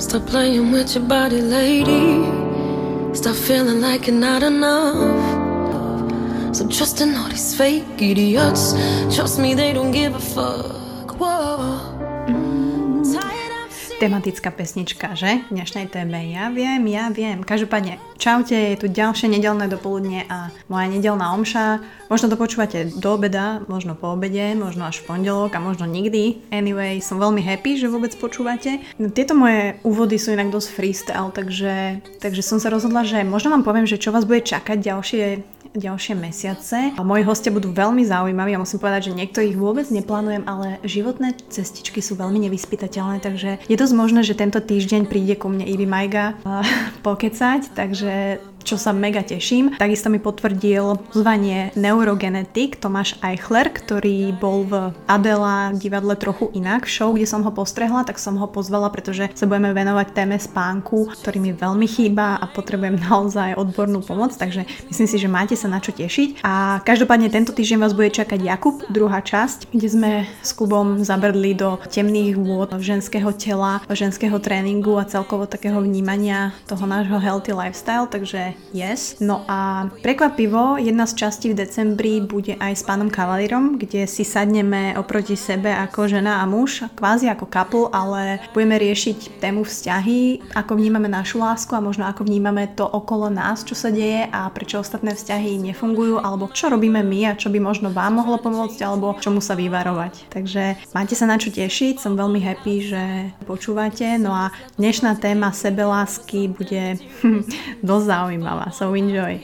Stop playing with your body, lady. Stop feeling like you're not enough. So trusting all these fake idiots. Trust me, they don't give a fuck. Whoa. Tematická pesnička, že? V dnešnej téme. Ja viem, ja viem. Každopádne, čaute, je tu ďalšie nedelné dopoludne a moja nedelná omša. Možno to počúvate do obeda, možno po obede, možno až v pondelok a možno nikdy. Anyway, som veľmi happy, že vôbec počúvate. No, tieto moje úvody sú inak dosť freestyle, takže, takže som sa rozhodla, že možno vám poviem, že čo vás bude čakať ďalšie ďalšie mesiace. A moji hostia budú veľmi zaujímaví a musím povedať, že niektorých vôbec neplánujem, ale životné cestičky sú veľmi nevyspytateľné, takže je dosť možné, že tento týždeň príde ku mne Ivy Majga pokecať, takže čo sa mega teším. Takisto mi potvrdil zvanie neurogenetik Tomáš Eichler, ktorý bol v Adela divadle trochu inak show, kde som ho postrehla, tak som ho pozvala, pretože sa budeme venovať téme spánku, ktorý mi veľmi chýba a potrebujem naozaj odbornú pomoc, takže myslím si, že máte sa na čo tešiť. A každopádne tento týždeň vás bude čakať Jakub, druhá časť, kde sme s klubom zabrdli do temných vôd ženského tela, ženského tréningu a celkovo takého vnímania toho nášho healthy lifestyle, takže yes. No a prekvapivo, jedna z častí v decembri bude aj s pánom Kavalírom, kde si sadneme oproti sebe ako žena a muž, kvázi ako couple, ale budeme riešiť tému vzťahy, ako vnímame našu lásku a možno ako vnímame to okolo nás, čo sa deje a prečo ostatné vzťahy nefungujú, alebo čo robíme my a čo by možno vám mohlo pomôcť, alebo čomu sa vyvarovať. Takže máte sa na čo tešiť, som veľmi happy, že počúvate. No a dnešná téma sebelásky bude dosť zaujímavá zaujímavá, so enjoy.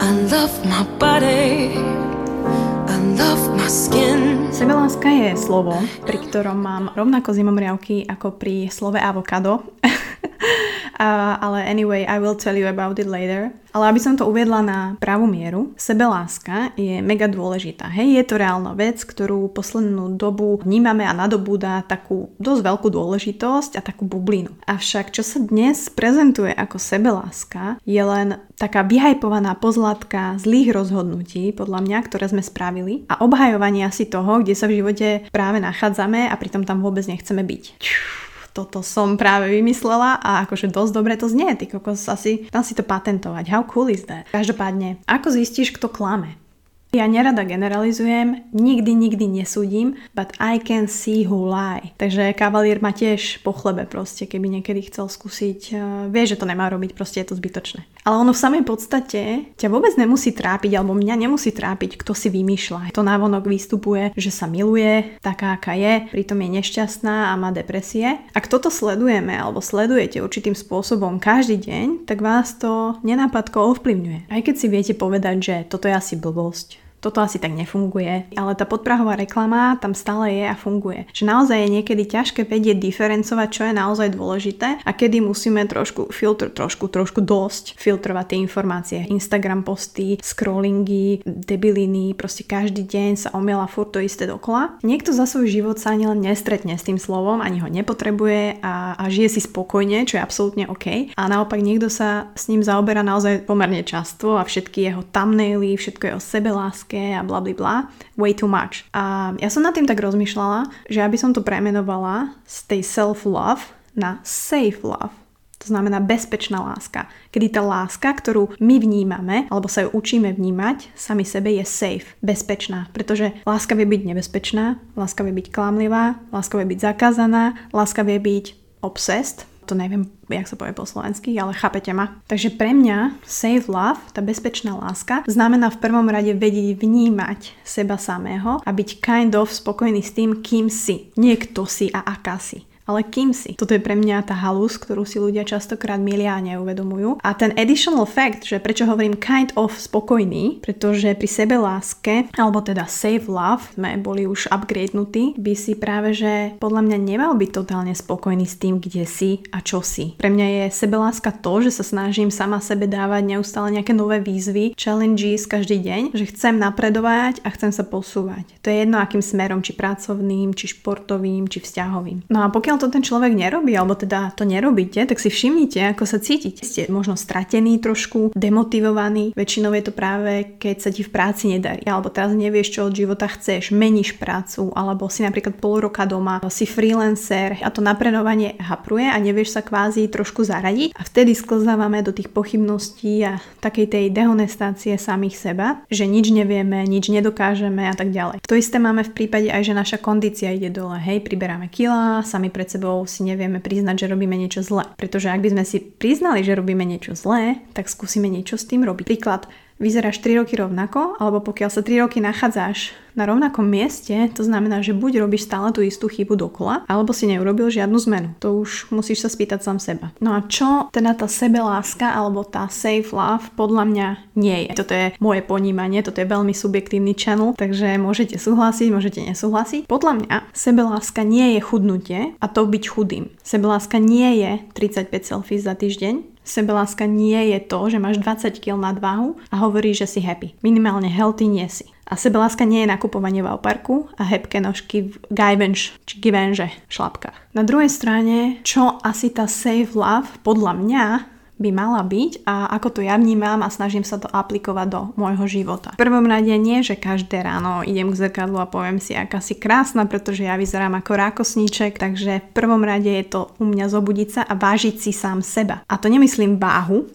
I love my body. Sebeláska je slovo, pri ktorom mám rovnako zimomriavky ako pri slove avokado. Ale anyway, I will tell you about it later. Ale aby som to uviedla na pravú mieru, sebeláska je mega dôležitá. Hej, je to reálna vec, ktorú poslednú dobu vnímame a nadobúda takú dosť veľkú dôležitosť a takú bublinu. Avšak, čo sa dnes prezentuje ako sebeláska, je len taká vyhajpovaná pozlátka zlých rozhodnutí, podľa mňa, ktoré sme spravili a obhajovania si toho, kde sa v živote práve nachádzame a pritom tam vôbec nechceme byť toto som práve vymyslela a akože dosť dobre to znie, ty kokos, asi tam si to patentovať. How cool is that? Každopádne, ako zistíš, kto klame? Ja nerada generalizujem, nikdy, nikdy nesúdim, but I can see who lie. Takže kavalír ma tiež po chlebe proste, keby niekedy chcel skúsiť. Uh, vie, že to nemá robiť, proste je to zbytočné. Ale ono v samej podstate ťa vôbec nemusí trápiť, alebo mňa nemusí trápiť, kto si vymýšľa. To návonok vystupuje, že sa miluje, taká aká je, pritom je nešťastná a má depresie. Ak toto sledujeme, alebo sledujete určitým spôsobom každý deň, tak vás to nenápadko ovplyvňuje. Aj keď si viete povedať, že toto je asi blbosť, toto asi tak nefunguje, ale tá podprahová reklama tam stále je a funguje. Že naozaj je niekedy ťažké vedieť diferencovať, čo je naozaj dôležité a kedy musíme trošku filtr, trošku, trošku dosť filtrovať tie informácie. Instagram posty, scrollingy, debiliny, proste každý deň sa omiela furt to isté dokola. Niekto za svoj život sa ani len nestretne s tým slovom, ani ho nepotrebuje a, a žije si spokojne, čo je absolútne OK. A naopak niekto sa s ním zaoberá naozaj pomerne často a všetky jeho thumbnaily, všetko jeho sebeláske a bla bla bla, way too much. A ja som nad tým tak rozmýšľala, že aby som to premenovala z tej self-love na safe love. To znamená bezpečná láska. Kedy tá láska, ktorú my vnímame, alebo sa ju učíme vnímať, sami sebe je safe, bezpečná. Pretože láska vie byť nebezpečná, láska vie byť klamlivá, láska vie byť zakázaná, láska vie byť obsessed, to neviem, jak sa povie po slovensky, ale chápete ma. Takže pre mňa safe love, tá bezpečná láska, znamená v prvom rade vedieť vnímať seba samého a byť kind of spokojný s tým, kým si. Nie kto si a aká si ale kým si. Toto je pre mňa tá halus, ktorú si ľudia častokrát milia a neuvedomujú. A ten additional fact, že prečo hovorím kind of spokojný, pretože pri sebe láske, alebo teda safe love, sme boli už upgradenutí, by si práve, že podľa mňa nemal byť totálne spokojný s tým, kde si a čo si. Pre mňa je sebeláska to, že sa snažím sama sebe dávať neustále nejaké nové výzvy, challenges každý deň, že chcem napredovať a chcem sa posúvať. To je jedno akým smerom, či pracovným, či športovým, či vzťahovým. No a pokiaľ pokiaľ to ten človek nerobí, alebo teda to nerobíte, tak si všimnite, ako sa cítite. Ste možno stratení trošku, demotivovaní. Väčšinou je to práve, keď sa ti v práci nedarí, alebo teraz nevieš, čo od života chceš, meníš prácu, alebo si napríklad pol roka doma, si freelancer a to napredovanie hapruje a nevieš sa kvázi trošku zaradiť a vtedy sklzávame do tých pochybností a takej tej dehonestácie samých seba, že nič nevieme, nič nedokážeme a tak ďalej. To isté máme v prípade aj, že naša kondícia ide dole, hej, priberáme kila, sami pred sebou si nevieme priznať, že robíme niečo zlé. Pretože ak by sme si priznali, že robíme niečo zlé, tak skúsime niečo s tým robiť. Príklad, vyzeráš 3 roky rovnako, alebo pokiaľ sa 3 roky nachádzaš na rovnakom mieste, to znamená, že buď robíš stále tú istú chybu dokola, alebo si neurobil žiadnu zmenu. To už musíš sa spýtať sám seba. No a čo teda tá sebeláska alebo tá safe love podľa mňa nie je. Toto je moje ponímanie, toto je veľmi subjektívny channel, takže môžete súhlasiť, môžete nesúhlasiť. Podľa mňa sebeláska nie je chudnutie a to byť chudým. Sebeláska nie je 35 selfies za týždeň, Sebeláska nie je to, že máš 20 kg nadváhu a hovoríš, že si happy. Minimálne healthy nie si. A sebeláska nie je nakupovanie v parku a hebké nožky v Givenchy či Givenchy šlapkách. Na druhej strane, čo asi tá safe love podľa mňa by mala byť a ako to ja vnímam a snažím sa to aplikovať do môjho života. V prvom rade nie, že každé ráno idem k zrkadlu a poviem si, aká si krásna, pretože ja vyzerám ako rákosníček, takže v prvom rade je to u mňa zobudiť sa a vážiť si sám seba. A to nemyslím váhu,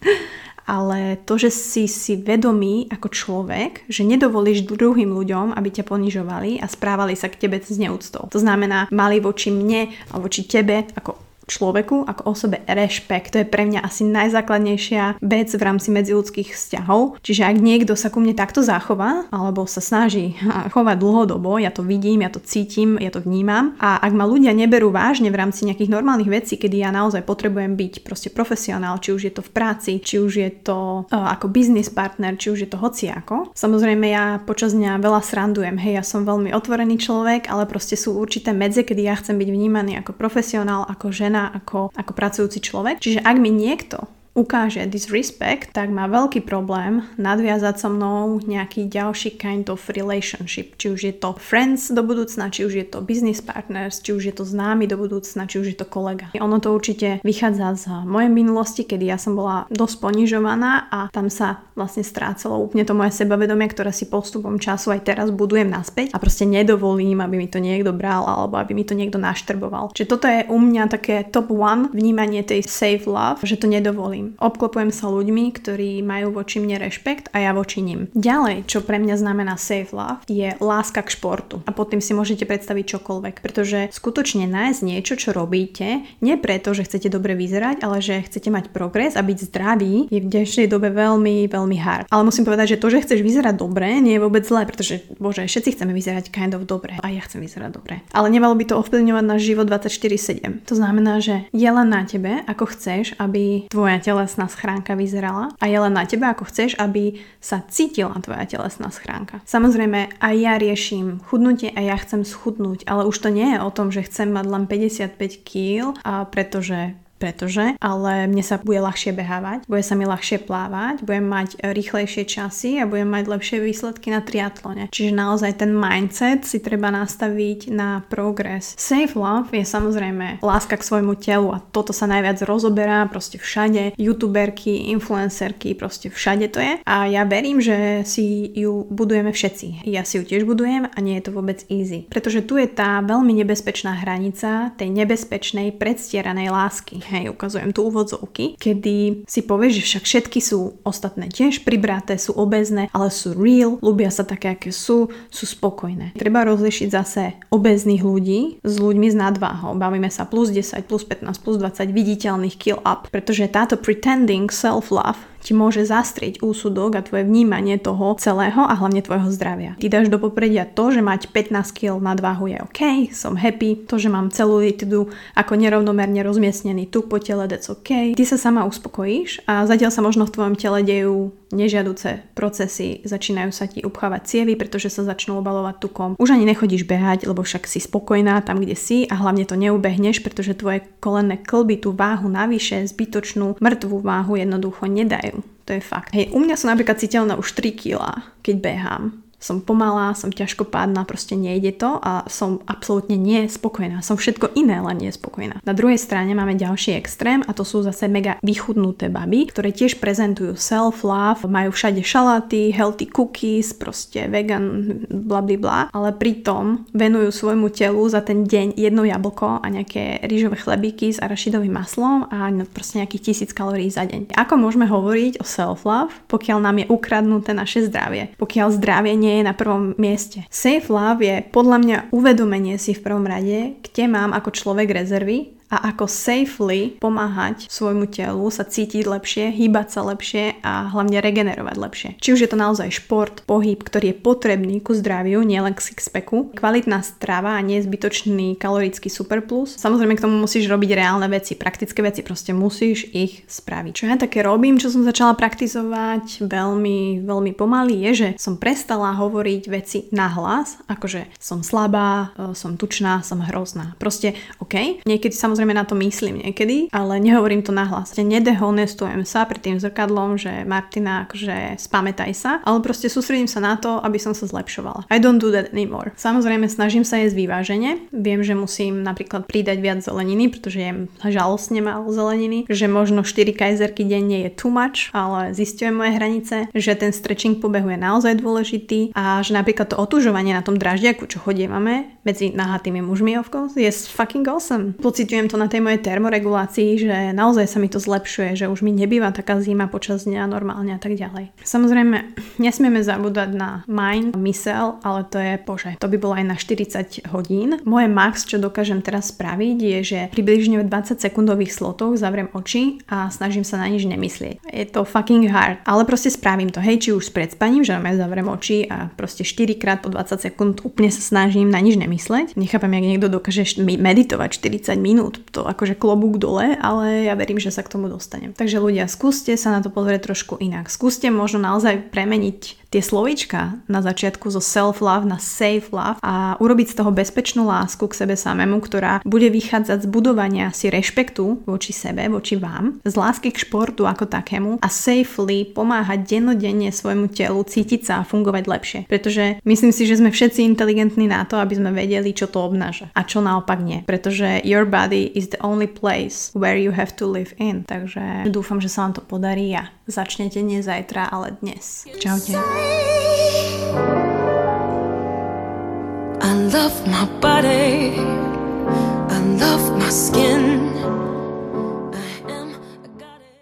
ale to, že si si vedomý ako človek, že nedovolíš druhým ľuďom, aby ťa ponižovali a správali sa k tebe s neúctou. To znamená, mali voči mne a voči tebe ako človeku ako osobe rešpekt. To je pre mňa asi najzákladnejšia vec v rámci medziludských vzťahov. Čiže ak niekto sa ku mne takto zachová, alebo sa snaží chovať dlhodobo, ja to vidím, ja to cítim, ja to vnímam. A ak ma ľudia neberú vážne v rámci nejakých normálnych vecí, kedy ja naozaj potrebujem byť proste profesionál, či už je to v práci, či už je to uh, ako business partner, či už je to hociako. Samozrejme ja počas dňa veľa srandujem, hej, ja som veľmi otvorený človek, ale proste sú určité medze, kedy ja chcem byť vnímaný ako profesionál, ako žena žena ako, ako pracujúci človek. Čiže ak mi niekto ukáže disrespect, tak má veľký problém nadviazať so mnou nejaký ďalší kind of relationship. Či už je to friends do budúcna, či už je to business partners, či už je to známy do budúcna, či už je to kolega. Ono to určite vychádza z mojej minulosti, kedy ja som bola dosť ponižovaná a tam sa vlastne strácalo úplne to moje sebavedomie, ktoré si postupom času aj teraz budujem naspäť a proste nedovolím, aby mi to niekto bral alebo aby mi to niekto naštrboval. Čiže toto je u mňa také top one vnímanie tej safe love, že to nedovolím druhým. Obklopujem sa ľuďmi, ktorí majú voči mne rešpekt a ja voči nim. Ďalej, čo pre mňa znamená safe love, je láska k športu. A pod tým si môžete predstaviť čokoľvek, pretože skutočne nájsť niečo, čo robíte, nie preto, že chcete dobre vyzerať, ale že chcete mať progres a byť zdravý, je v dnešnej dobe veľmi, veľmi hard. Ale musím povedať, že to, že chceš vyzerať dobre, nie je vôbec zlé, pretože bože, všetci chceme vyzerať kind of dobre. A ja chcem vyzerať dobre. Ale nemalo by to ovplyvňovať náš život 24/7. To znamená, že je len na tebe, ako chceš, aby tvoja telesná schránka vyzerala a je len na teba, ako chceš, aby sa cítila tvoja telesná schránka. Samozrejme, aj ja riešim chudnutie a ja chcem schudnúť, ale už to nie je o tom, že chcem mať len 55 kg, pretože pretože, ale mne sa bude ľahšie behávať, bude sa mi ľahšie plávať, budem mať rýchlejšie časy a budem mať lepšie výsledky na triatlone. Čiže naozaj ten mindset si treba nastaviť na progres. Safe love je samozrejme láska k svojmu telu a toto sa najviac rozoberá proste všade. Youtuberky, influencerky, proste všade to je. A ja verím, že si ju budujeme všetci. Ja si ju tiež budujem a nie je to vôbec easy. Pretože tu je tá veľmi nebezpečná hranica tej nebezpečnej predstieranej lásky hej, ukazujem tu úvodzovky, kedy si povieš, že však všetky sú ostatné tiež pribraté, sú obezné, ale sú real, ľubia sa také, aké sú, sú spokojné. Treba rozlišiť zase obezných ľudí s ľuďmi s nadváhou. Bavíme sa plus 10, plus 15, plus 20 viditeľných kill up, pretože táto pretending self-love ti môže zastrieť úsudok a tvoje vnímanie toho celého a hlavne tvojho zdravia. Ty dáš do popredia to, že mať 15 kg nadváhu je OK, som happy, to, že mám celú litidu ako nerovnomerne rozmiestnený tuk po tele, that's OK. Ty sa sama uspokojíš a zatiaľ sa možno v tvojom tele dejú nežiaduce procesy, začínajú sa ti upchávať cievy, pretože sa začnú obalovať tukom. Už ani nechodíš behať, lebo však si spokojná tam, kde si a hlavne to neubehneš, pretože tvoje kolenné klby tú váhu navyše, zbytočnú mŕtvú váhu jednoducho nedajú. To je fakt. Hej, u mňa sú napríklad citeľné už 3 kg, keď behám som pomalá, som ťažko pádna, proste nejde to a som absolútne nespokojná. Som všetko iné, len nespokojná. Na druhej strane máme ďalší extrém a to sú zase mega vychudnuté baby, ktoré tiež prezentujú self-love, majú všade šalaty, healthy cookies, proste vegan, bla bla bla, ale pritom venujú svojmu telu za ten deň jedno jablko a nejaké rýžové chlebíky s arašidovým maslom a proste nejakých tisíc kalórií za deň. Ako môžeme hovoriť o self-love, pokiaľ nám je ukradnuté naše zdravie? Pokiaľ zdravie nie je na prvom mieste. Safe love je podľa mňa uvedomenie si v prvom rade, kde mám ako človek rezervy a ako safely pomáhať svojmu telu sa cítiť lepšie, hýbať sa lepšie a hlavne regenerovať lepšie. Či už je to naozaj šport, pohyb, ktorý je potrebný ku zdraviu, nielen k sixpacku, kvalitná strava a nezbytočný kalorický superplus. Samozrejme k tomu musíš robiť reálne veci, praktické veci, proste musíš ich spraviť. Čo ja také robím, čo som začala praktizovať veľmi, veľmi pomaly, je, že som prestala hovoriť veci nahlas, akože som slabá, e, som tučná, som hrozná. Proste, OK, niekedy samozrejme samozrejme na to myslím niekedy, ale nehovorím to nahlas. Nedehonestujem sa pred tým zrkadlom, že Martina, akože spamätaj sa, ale proste sústredím sa na to, aby som sa zlepšovala. I don't do that anymore. Samozrejme snažím sa jesť vyvážene. Viem, že musím napríklad pridať viac zeleniny, pretože jem žalostne málo zeleniny, že možno 4 kajzerky denne je too much, ale zistujem moje hranice, že ten stretching pobehu je naozaj dôležitý a že napríklad to otužovanie na tom draždiaku, čo chodívame medzi nahatými mužmi of course, je fucking awesome. Pocitujem to to na tej mojej termoregulácii, že naozaj sa mi to zlepšuje, že už mi nebýva taká zima počas dňa normálne a tak ďalej. Samozrejme, nesmieme zabúdať na mind, mysel, ale to je, bože, to by bolo aj na 40 hodín. Moje max, čo dokážem teraz spraviť, je, že približne v 20 sekundových slotoch zavriem oči a snažím sa na nič nemyslieť. Je to fucking hard, ale proste spravím to, hej, či už s predspaním, že zavriem oči a proste 4 krát po 20 sekúnd úplne sa snažím na nič nemysleť. Nechápam, jak niekto dokáže meditovať 40 minút to akože klobúk dole, ale ja verím, že sa k tomu dostanem. Takže ľudia, skúste sa na to pozrieť trošku inak. Skúste možno naozaj premeniť tie slovíčka na začiatku zo self-love na safe-love a urobiť z toho bezpečnú lásku k sebe samému, ktorá bude vychádzať z budovania si rešpektu voči sebe, voči vám, z lásky k športu ako takému a safely pomáhať dennodenne svojmu telu cítiť sa a fungovať lepšie. Pretože myslím si, že sme všetci inteligentní na to, aby sme vedeli, čo to obnáša a čo naopak nie. Pretože your body is the only place where you have to live in. Takže dúfam, že sa vám to podarí a začnete nie zajtra, ale dnes. Čaute. I love my body, I love my skin.